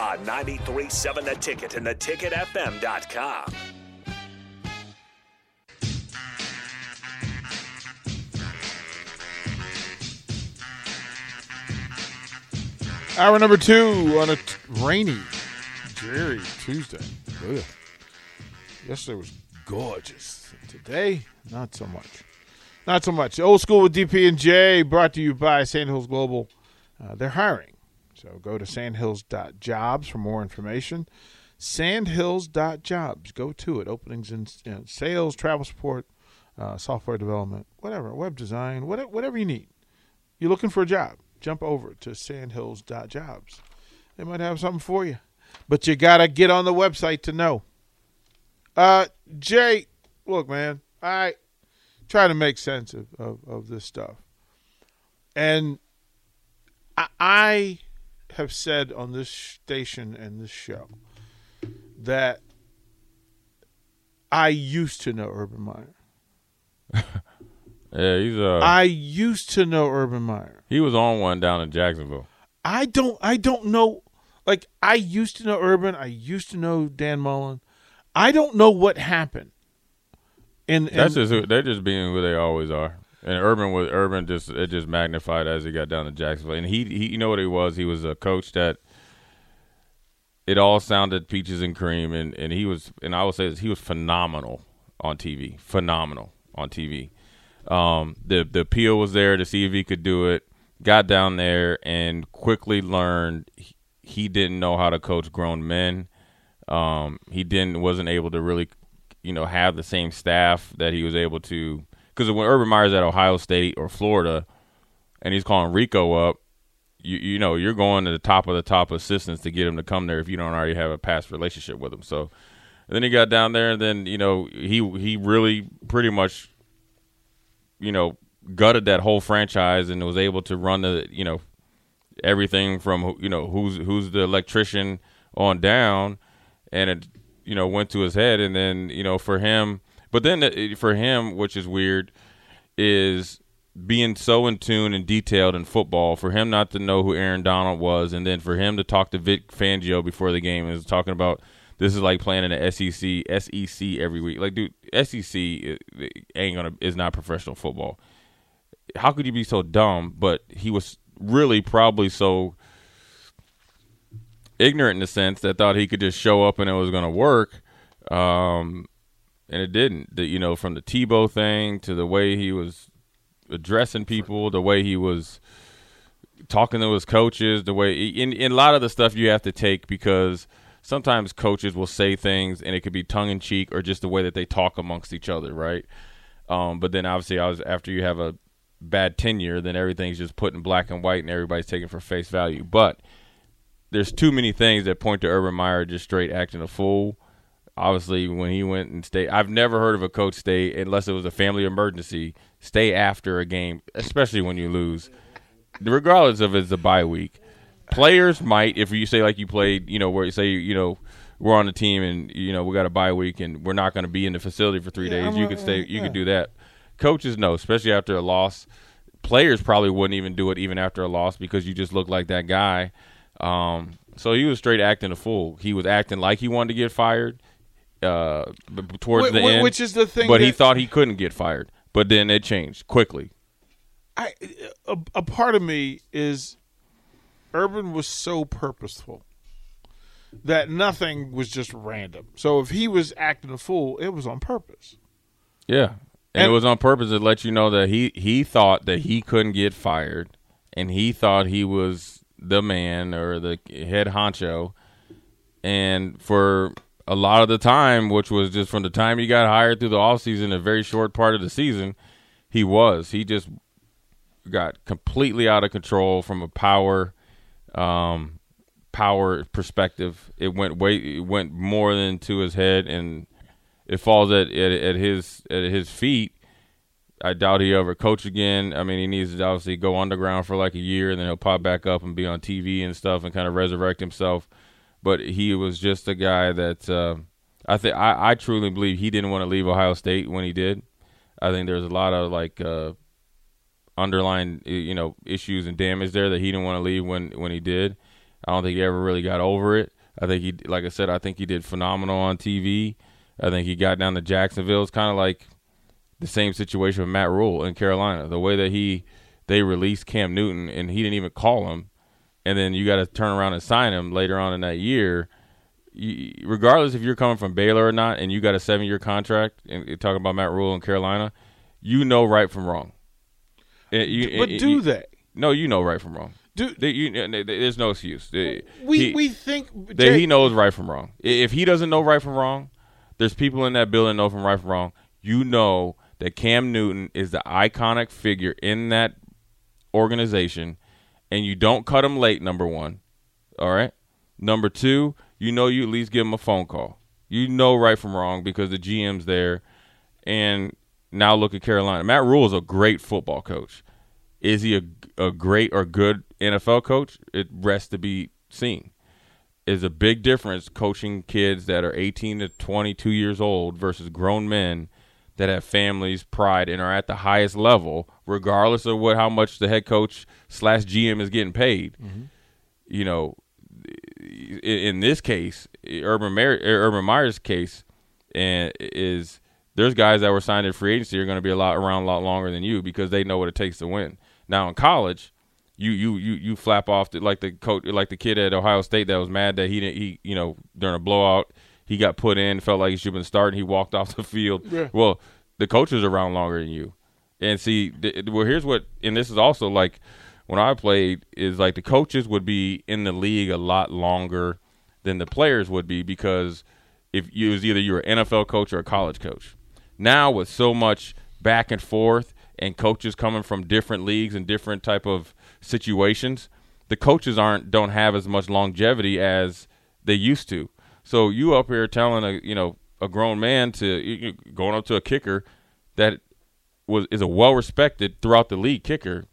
On 93.7 The Ticket and theticketfm.com. Hour number two on a t- rainy, dreary Tuesday. Ugh. Yesterday was gorgeous. Today, not so much. Not so much. Old School with DP and J, brought to you by Sandhills Global. Uh, they're hiring. So go to sandhills.jobs for more information. Sandhills.jobs. Go to it. Openings in you know, sales, travel support, uh, software development, whatever, web design, whatever, whatever you need. You're looking for a job jump over to sandhills.jobs. They might have something for you. But you got to get on the website to know. Uh, Jay, look, man, I try to make sense of, of, of this stuff. And I, I have said on this station and this show that I used to know Urban Meyer. Yeah, he's uh. I used to know Urban Meyer. he was on one down in Jacksonville. I don't I don't know like I used to know Urban, I used to know Dan Mullen. I don't know what happened. And, and That's just who, they're just being who they always are. And Urban was Urban just it just magnified as he got down to Jacksonville. And he he you know what he was? He was a coach that it all sounded peaches and cream and, and he was and I will say this, he was phenomenal on TV. Phenomenal on TV. Um, the the appeal was there to see if he could do it. Got down there and quickly learned he, he didn't know how to coach grown men. Um, he didn't wasn't able to really, you know, have the same staff that he was able to. Because when Urban Meyer's at Ohio State or Florida, and he's calling Rico up, you you know you're going to the top of the top assistants to get him to come there if you don't already have a past relationship with him. So then he got down there, and then you know he he really pretty much you know, gutted that whole franchise and was able to run the, you know, everything from you know who's who's the electrician on down, and it you know went to his head, and then you know for him, but then uh, for him, which is weird, is being so in tune and detailed in football for him not to know who Aaron Donald was, and then for him to talk to Vic Fangio before the game and talking about this is like playing in the SEC SEC every week. Like, dude, SEC ain't gonna is not professional football. How could you be so dumb? But he was really probably so ignorant in the sense that thought he could just show up and it was gonna work, um, and it didn't. The, you know, from the Tebow thing to the way he was addressing people, the way he was talking to his coaches, the way in, in a lot of the stuff you have to take because sometimes coaches will say things and it could be tongue in cheek or just the way that they talk amongst each other, right? Um, but then obviously, I was after you have a bad tenure, then everything's just put in black and white and everybody's taken for face value. But there's too many things that point to Urban Meyer just straight acting a fool. Obviously, when he went and stayed, I've never heard of a coach stay unless it was a family emergency. Stay after a game, especially when you lose, regardless of it's a bye week players might if you say like you played, you know, where you say you know we're on the team and you know we got a bye week and we're not going to be in the facility for three Yeah, days. I'm You a- could stay. You yeah. could do that. Coaches no, especially after a loss. Players probably wouldn't even do it even after a loss because you just look like that guy. Um, so he was straight acting a fool. He was acting like he wanted to get fired uh, towards Wh- the wh- end, which is the thing But he that- thought he couldn't get fired. But then it changed quickly. I a, a part of me is Urban was so purposeful that nothing was just random. So if he was acting a fool, it was on purpose. Yeah. And, And- it was on purpose to let you know that he, he thought that he couldn't get fired and he thought he was the man or the head honcho. And for a lot of the time, which was just from the time he got hired through the offseason, a very short part of the season, he was. He just got completely out of control from a power um, power perspective. It went way it went more than to his head, and it falls at at, at his at his feet. I doubt he ever coach again. I mean, he needs to obviously go underground for like a year, and then he'll pop back up and be on TV and stuff, and kind of resurrect himself. But he was just a guy that uh, I think I, truly believe he didn't want to leave Ohio State when he did. I think there's a lot of like uh, underlying you know issues and damage there that he didn't want to leave when when he did. I don't think he ever really got over it. I think he, like I said, I think he did phenomenal on TV. I think he got down to Jacksonville. It's kind of like the same situation with Matt Rhule in Carolina. The way that he they released Cam Newton and he didn't even call him, and then you got to turn around and sign him later on in that year. You, regardless if you're coming from Baylor or not, and you got a seven year contract, and you're talking about Matt Rhule in Carolina, you know right from wrong. It, you, but it, do you, they? No, you know right from wrong. Do, they, you, eh, there's no excuse. We he, we think Jay, he knows right from wrong. If he doesn't know right from wrong, there's people in that building know from right from wrong. You know that Cam Newton is the iconic figure in that organization, and you don't cut them late. Number one, all right. Number two, you know you at least give them a phone call. You know right from wrong because the GM's there, and now look at Carolina. Matt Rhule is a great football coach. Is he a, a great or good NFL coach? It rests to be seen. Is a big difference coaching kids that are 18 to 22 years old versus grown men that have families, pride, and are at the highest level, regardless of what how much the head coach slash GM is getting paid. Mm-hmm. You know, in, in, this case, Urban Meyer, Urban Meyer's case, and is there's guys that were signed in free agency are going to be a lot around a lot longer than you because they know what it takes to win. Now in college, you you you you flap off the, like the coach like the kid at Ohio State that was mad that he didn't he you know during a blowout he got put in felt like he should have been starting he walked off the field. Yeah. Well, the coaches are around longer than you, and see well here's what and this is also like when I played is like the coaches would be in the league a lot longer than the players would be because if you was either you're an NFL coach or a college coach. Now with so much back and forth and coaches coming from different leagues and different type of situations, the coaches aren't don't have as much longevity as they used to. So you up here telling a you know a grown man to going up to a kicker that was is a well respected throughout the league kicker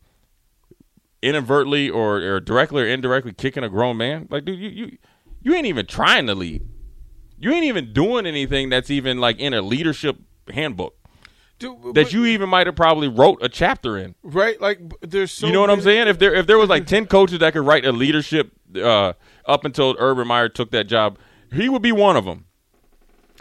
inadvertently or, or directly or indirectly kicking a grown man like dude you you you ain't even trying to lead you ain't even doing anything that's even like in a leadership handbook Dude, that you even might have probably wrote a chapter in. Right? Like there's so You know what I'm saying? If there if there was like 10 coaches that could write a leadership uh, up until Urban Meyer took that job, he would be one of them.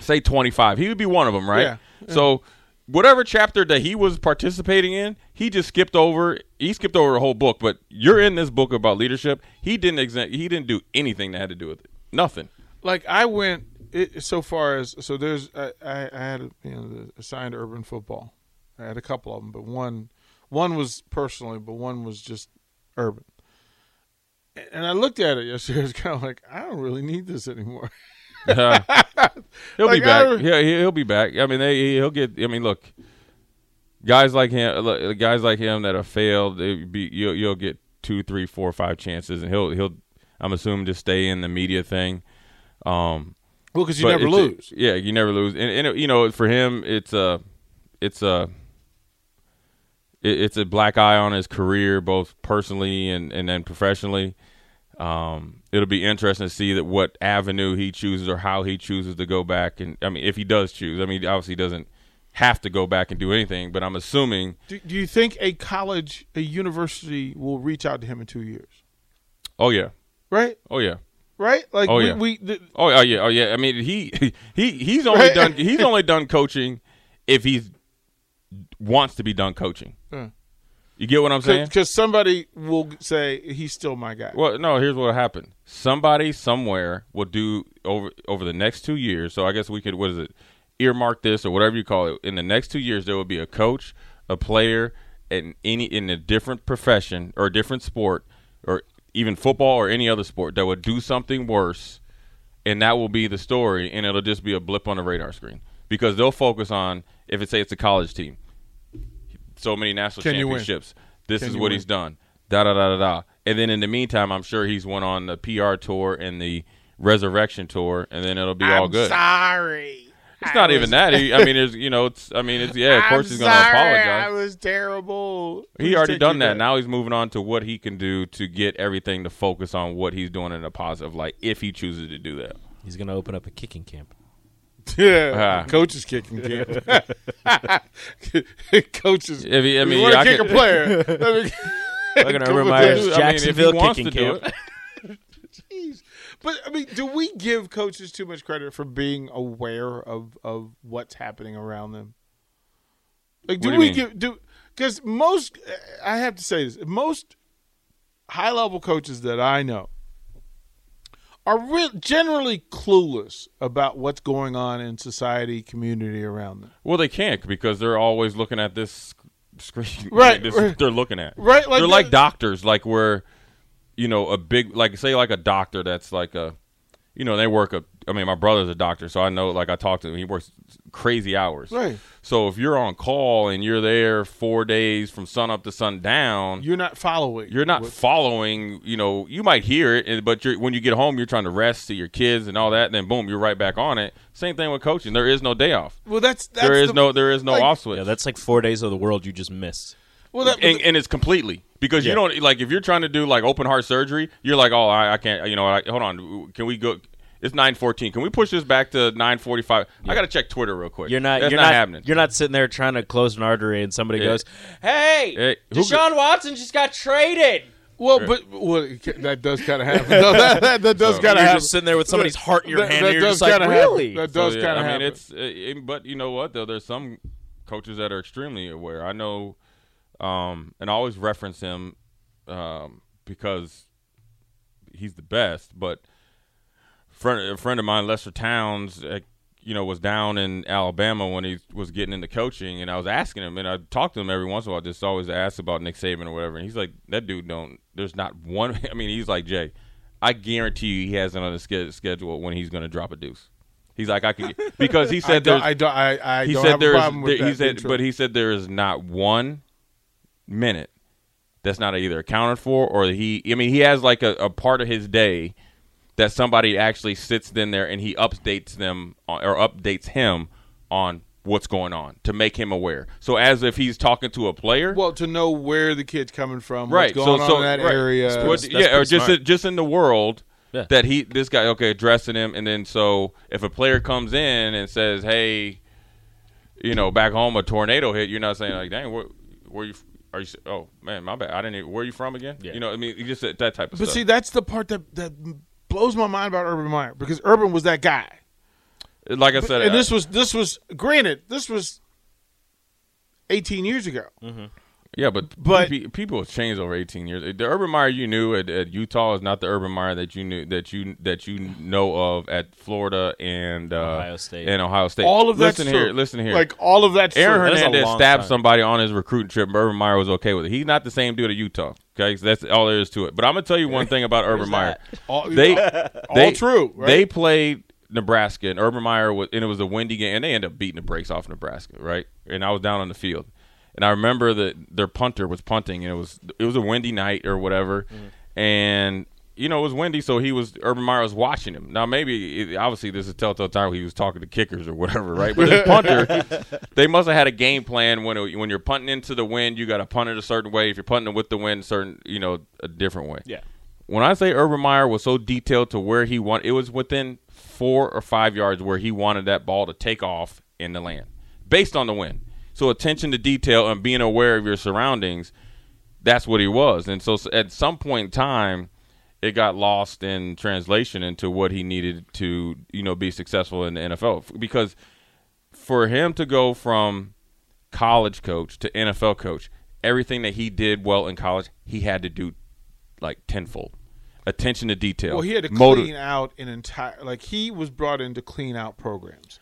Say 25. He would be one of them, right? Yeah. yeah. So whatever chapter that he was participating in, he just skipped over. He skipped over a whole book. But you're in this book about leadership. He didn't exa- He didn't do anything that had to do with it. Nothing. Like I went it, so far as so there's I, I, I had you know assigned urban football. I had a couple of them, but one one was personally, but one was just urban. And I looked at it yesterday. I was kind of like, I don't really need this anymore. he'll like, be back. Yeah, he'll be back. I mean, they, he'll get. I mean, look, guys like him, guys like him that have failed, be, you'll, you'll get two, three, four, five chances, and he'll he'll. I'm assuming just stay in the media thing. Um, well, because you never lose. Yeah, you never lose, and, and you know, for him, it's a, it's a, it, it's a black eye on his career, both personally and and then professionally. Um, it'll be interesting to see that what avenue he chooses or how he chooses to go back, and I mean, if he does choose, I mean, obviously, he doesn't have to go back and do anything, but I'm assuming. Do, do you think a college, a university, will reach out to him in two years? Oh yeah. Right. Oh yeah right? Like oh, yeah. we, the, oh, oh yeah, oh yeah. I mean, he he he's only right? done he's only done coaching if he wants to be done coaching. You get what I'm saying? Because somebody will say he's still my guy. Well, no. Here's what happened. Somebody somewhere will do over over the next two years. So I guess we could what is it? Earmark this or whatever you call it. In the next two years, there will be a coach, a player, and any in a different profession or a different sport or even football or any other sport that would do something worse, and that will be the story, and it'll just be a blip on the radar screen because they'll focus on if it say it's a college team, so many national Can championships. This Can is what win? he's done. Da da da da da. and then in the meantime, I'm sure he's went on the PR tour and the resurrection tour, and then it'll be all good. Sorry. It's not even that. He, I mean, it's you know, it's. I mean, it's yeah. Of course, he's going to apologize. I was terrible. He Please already done it that. back. Now he's moving on to what he can do to get everything to focus on what he's doing in a positive light if he chooses to do that. He's going to open up a kicking camp. Yeah, Ah. coach is kicking camp. coach is. If he, I mean, you want I to kick could- a player? Let me- Look at Urban with Meyer's that. I mean, if he Jacksonville kicking camp. Jeez. But I mean, do we give coaches too much credit for being aware of of what's happening around them? Like, do, What do you we mean? give do because most I have to say this most high level coaches that I know are re- generally clueless about what's going on in society, community around them. Well, they can't because they're always looking at this screen. Right, This, right. They're looking at. Right, like they're the- like doctors, like where, you know, a big, like say, like a doctor that's like a, you know, they work a. I mean, my brother's a doctor, so I know. Like I talked to him, he works crazy hours. Right. So if you're on call and you're there four days from sun up to sundown, You're not following. you're not what- following. You know, you might hear it, but you're, when you get home, you're trying to rest, see your kids, and all that. And then boom, you're right back on it. Same thing with coaching. There is no day off. well, that's, that's there is the- no there is no like- off switch. Yeah, that's like four days of the world you just missed. Well, that, and, and it's completely because Yeah. you don't like if you're trying to do like open heart surgery, you're like, oh, I, I can't. You know, I, hold on, can we go? It's nine fourteen. Can we push this back to nine forty five? I got to check Twitter real quick. You're not. That's you're not, not, happening. You're not sitting there trying to close an artery, and somebody Yeah. goes, "Hey, Hey, who Deshaun Watson just got traded." Well, but well, that does kind of happen. No, that, that, that does So- kind of You're happen. just sitting there with somebody's heart in your That- hand, that and you're does just like, kinda happen. "Really?" That does So, does yeah, kind of I happen. mean, it's. Uh, it- but you know what though? There's some coaches that are extremely aware. I know, um, and I always reference him um, because he's the best. But friend, a friend of mine, Lester Towns, uh, you know, was down in Alabama when he was getting into coaching, and I was asking him, and I talked to him every once in a while, just always ask about Nick Saban or whatever, and he's like, that dude don't. There's not one. I mean, he's like Jay. I guarantee you, he hasn't on his schedule when he's going to drop a deuce. He's like, I could because he I said don't, there's I don't. I, I he don't said have a there's problem with there- he said true. but he said there is not one minute that's not either accounted for or he I mean he has like a, a part of his day that somebody actually sits in there and he updates them on, or updates him on what's going on to make him aware. So as if he's talking to a player. well to know where the kid's coming from, right. what's going so so in that right. area. What- that's yeah, or just smart. just in the world Yeah. that he this guy okay addressing him, and then so if a player comes in and says, "Hey, you know, back home a tornado hit," you're not saying like, "Dang, where, where you?" Are you? Oh man, my bad. I didn't. Even, where are you from again? Yeah. You know, I mean, you just said that type of But stuff. see, that's the part that that blows my mind about Urban Meyer because Urban was that guy, like I said, and I- this was this was granted this was eighteen years ago. Mm-hmm. Yeah, but but- pe- people have changed over 18 years. The Urban Meyer you knew at, at Utah is not the Urban Meyer that you knew that you that you know of at Florida and uh, Ohio State. And Ohio State. All of that's listen true. here. Listen here. Like all of that's Aaron true. That is a Hernandez stabbed time. somebody on his recruiting trip. and Urban Meyer was okay with it. He's not the same dude at Utah. Okay, so that's all there is to it. But I'm gonna tell you one thing about Urban Meyer. All, They, all they true. Right? They played Nebraska, and Urban Meyer was, and it was a windy game, and they ended up beating the brakes off Nebraska, right? And I was down on the field, and I remember that their punter was punting, and it was it was a windy night or whatever, mm-hmm. and you know it was windy, so he was Urban Meyer was watching him. Now maybe it, obviously this is telltale time he was talking to kickers or whatever, right? But this punter, they must have had a game plan when it, when you're punting into the wind, you got to punt it a certain way. If you're punting it with the wind, certain you know a different way. Yeah. When I say Urban Meyer was so detailed to where he wanted, it was within four or five yards where he wanted that ball to take off in the land, based on the wind. So attention to detail and being aware of your surroundings, that's what he was. And so at some point in time, it got lost in translation into what he needed to, you know, be successful in the NFL. Because for him to go from college coach to NFL coach, everything that he did well in college, he had to do like tenfold. Attention to detail. well, he had to clean out an entire like he was brought in to clean out programs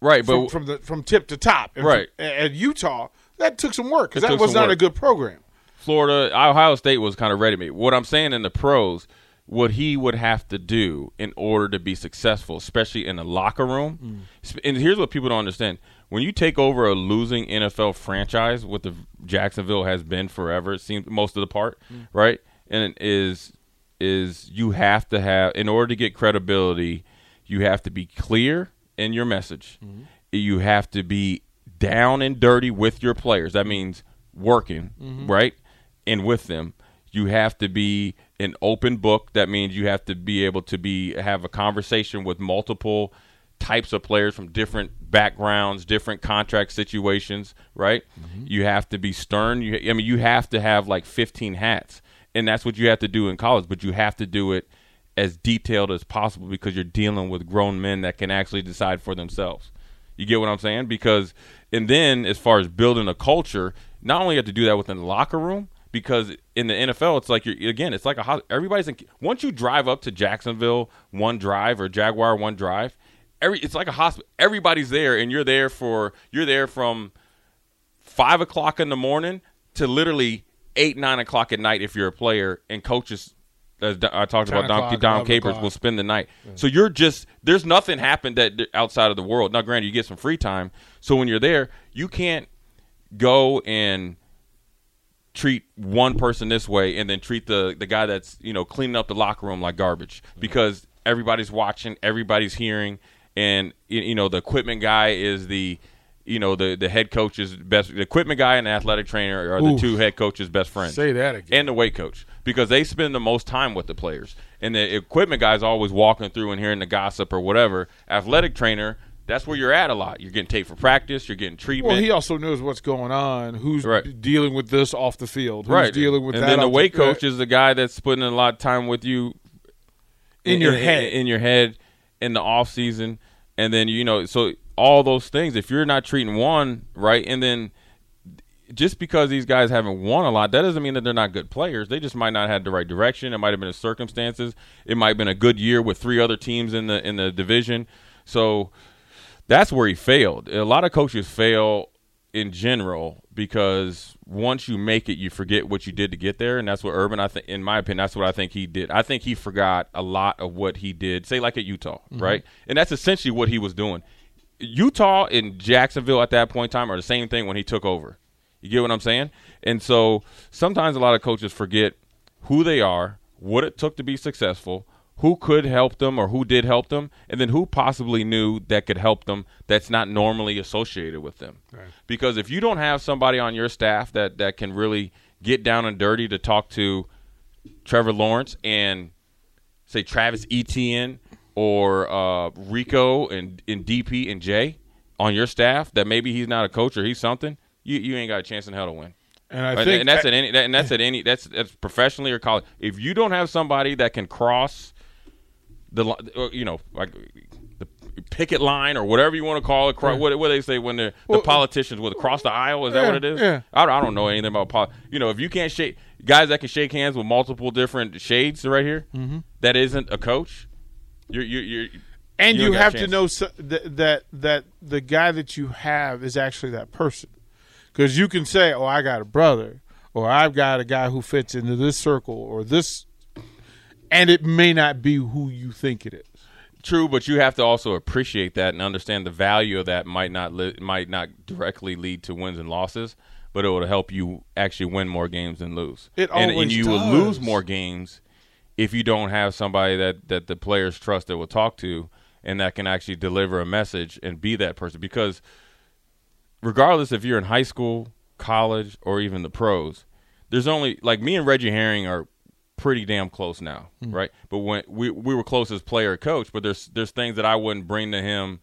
right, but from, from the from tip to top. And Right. from- at Utah, that took some work because that was not a good program. Florida, Ohio State was kind of ready to me. What I'm saying in the pros, what he would have to do in order to be successful, especially in the locker room. Hmm. sp- And here's what people don't understand: when you take over a losing NFL franchise, what the Jacksonville has been forever, it seems most of the part, hmm. right? and is is you have to have in order to get credibility, you have to be clear in your message. Mm-hmm. You have to be down and dirty with your players. That means working, mm-hmm. right? And with them. You have to be an open book. That means you have to be able to be have a conversation with multiple types of players from different backgrounds, different contract situations, right? Mm-hmm. You have to be stern. You, I mean, you have to have like 15 hats, and that's what you have to do in college. But you have to do it as detailed as possible because you're dealing with grown men that can actually decide for themselves. You get what I'm saying? Because, and then as far as building a culture, not only have to do that within the locker room, because in the NFL, it's like you're again, it's like a everybody's in. Once you drive up to Jacksonville one drive or Jaguar one drive, every it's like a hospital. Everybody's there, and you're there for you're there from five o'clock in the morning to literally eight nine o'clock at night if you're a player, and coaches. As I talked about, Dom, Dom Capers o'clock. will spend the night. So you're just there's nothing happened that outside of the world. Now, granted, you get some free time. So when you're there, you can't go and treat one person this way and then treat the the guy that's you know cleaning up the locker room like garbage because everybody's watching, everybody's hearing, and you know the equipment guy is the you know the the head coach's best. The equipment guy and the athletic trainer are the Oof. two head coaches' best friends. Say that again. And the weight coach because they spend the most time with the players, and the equipment guy's always walking through and hearing the gossip or whatever. Athletic trainer. That's where you're at a lot. You're getting taped for practice. You're getting treatment. Well, he also knows what's going on. Who's Right. dealing with this off the field? Who's right dealing with and that? And then the weight the- coach is the guy that's putting a lot of time with you in your head. in, your head in the off season and then you know so all those things if you're not treating one right and then just because these guys haven't won a lot that doesn't mean that they're not good players they just might not have the right direction it might have been the circumstances it might have been a good year with three other teams in the in the division so that's where he failed. A lot of coaches fail in general because once you make it, you forget what you did to get there, and that's what Urban. I think, in my opinion, that's what I think he did. I think he forgot a lot of what he did. Say like at Utah, mm-hmm. right? And that's essentially what he was doing. Utah and Jacksonville at that point in time are the same thing when he took over. You get what I'm saying? And so sometimes a lot of coaches forget who they are, what it took to be successful, who could help them or who did help them, and then who possibly knew that could help them that's not normally associated with them. Because if you don't have somebody on your staff that, that can really get down and dirty to talk to Trevor Lawrence and say Travis Etienne or uh, Rico and, and DP and Jay on your staff, that maybe he's not a coach or he's something, you, you ain't got a chance in hell to win. and I And, think and that's at any and that's at any that's that's professionally or college. If you don't have somebody that can cross the you know like the picket line or whatever you want to call it, cro- what what they say when the Well, the politicians would cross the aisle. Is that what it is? yeah. I, don't- I don't know anything about pol- you know if you can't shake guys that can shake hands with multiple different shades right here, Mm-hmm. that isn't a coach. You're you're, you're and you you, ain't got a have to know so, that, that that the guy that you have is actually that person because you can say oh i got a brother or i've got a guy who fits into this circle or this and it may not be who you think it is True, but you have to also appreciate that and understand the value of that might not li- might not directly lead to wins and losses, but it will help you actually win more games than lose. It and, and always you will lose more games if you don't have somebody that that the players trust that will talk to and that can actually deliver a message and be that person. Because regardless if you're in high school, college, or even the pros, there's only like me and Reggie Herring are pretty damn close now, hmm. right? But when we we were close as player coach, but there's there's things that I wouldn't bring to him,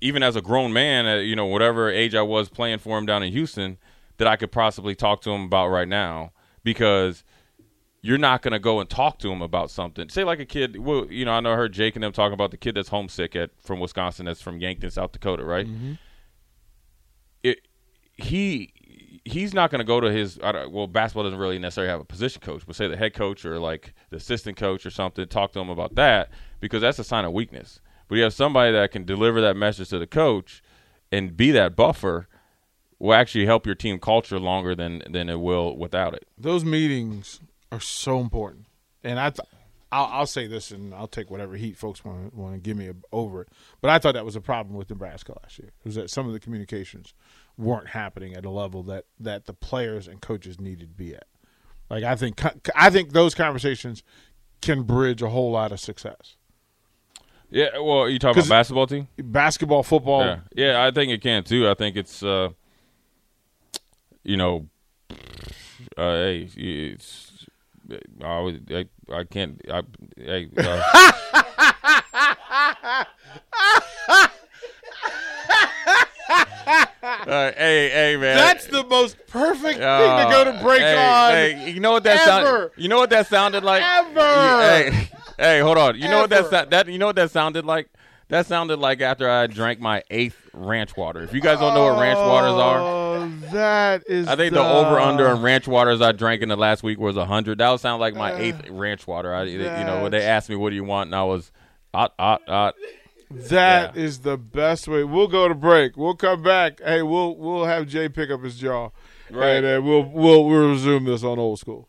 even as a grown man, you know, whatever age I was playing for him down in Houston, that I could possibly talk to him about right now because you're not going to go and talk to him about something. Say like a kid, well, you know, I know I heard Jake and them talking about the kid that's homesick at from Wisconsin, that's from Yankton, South Dakota, right? It he he's not going to go to his well basketball doesn't really necessarily have a position coach but say the head coach or like the assistant coach or something talk to him about that because that's a sign of weakness but you have somebody that can deliver that message to the coach and be that buffer will actually help your team culture longer than than it will without it those meetings are so important. And I, th- I'll, I'll say this, and I'll take whatever heat folks want want to give me over it. But I thought that was a problem with Nebraska last year. Was that some of the communications weren't happening at a level that that the players and coaches needed to be at. Like I think I think those conversations can bridge a whole lot of success. Yeah, well, you talking about basketball team? Basketball, football, Yeah, yeah, I think it can too. I think it's, uh, you know, uh, hey, it's, I, would- I, I can't. I, hey, uh, uh, hey, hey, man. That's the most perfect Uh, thing to go to break hey, on. Hey, you know what that sounded? You know what that sounded like? Ever. Hey, hey, hold on. You know what that that you know what that sounded like? That sounded like after I drank my eighth ranch water. If you guys don't know what ranch waters are, Oh, that is. I think the, over under on ranch waters I drank in the last week was hundred. That would sound like my eighth ranch water. I, you know, they asked me what do you want, and I was, ah, ah, ah. That Yeah. is the best way. We'll go to break. We'll come back. Hey, we'll we'll have Jay pick up his jaw, Right. and uh, we'll we'll we'll resume this on old school.